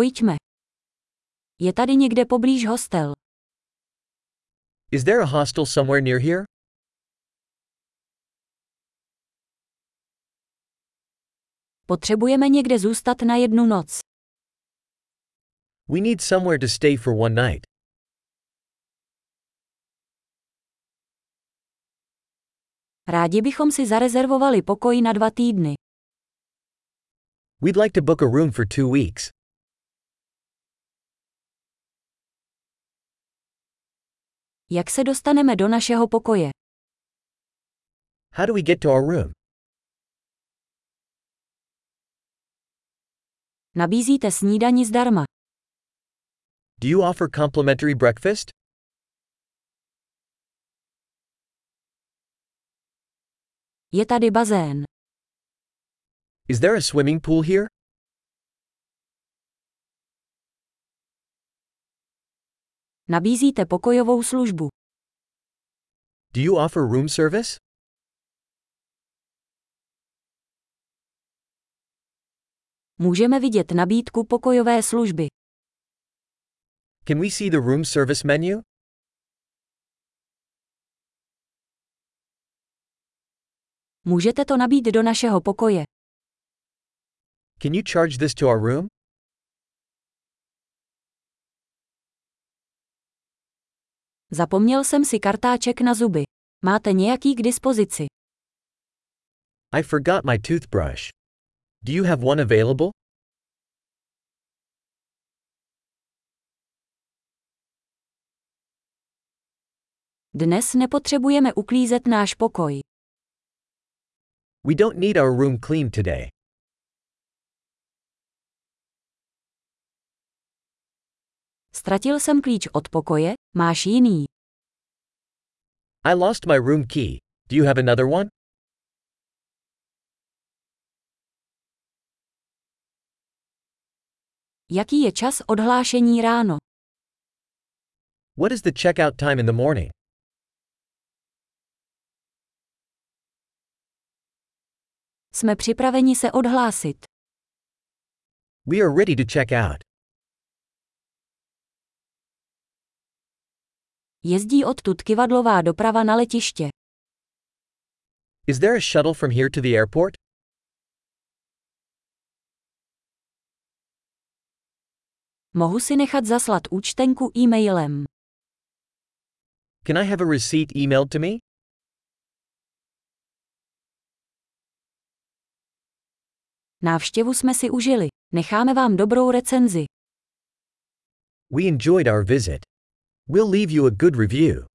Pojďme. Je tady někde poblíž hostel. Is there a hostel somewhere near here? Potřebujeme někde zůstat na jednu noc. We need somewhere to stay for one night. Rádi bychom si zarezervovali pokoj na dva týdny. We'd like to book a room for two weeks. Jak se dostaneme do našeho pokoje? How do we get to our room? Nabízíte snídani zdarma. Do you offer complimentary breakfast? Je tady bazén. Is there a swimming pool here? Nabízíte pokojovou službu. Do you offer room service? Můžeme vidět nabídku pokojové služby. Can we see the room service menu? Můžete to nabít do našeho pokoje. Can you charge this to our room? Zapomněl jsem si kartáček na zuby. Máte nějaký k dispozici? I forgot my toothbrush. Do you have one available? Dnes nepotřebujeme uklízet náš pokoj. We don't need our room cleaned today. Ztratil jsem klíč od pokoje, máš jiný. I lost my room key. Do you have another one? Jaký je čas odhlášení ráno? What is the checkout time in the morning? Jsme připraveni se odhlásit. We are ready to check out. Jezdí odtud kivadlová doprava na letiště. Is there a shuttle from here to the airport? Mohu si nechat zaslat účtenku e-mailem. Can I have a receipt emailed to me? Návštěvu jsme si užili. Necháme vám dobrou recenzi. We enjoyed our visit. We'll leave you a good review.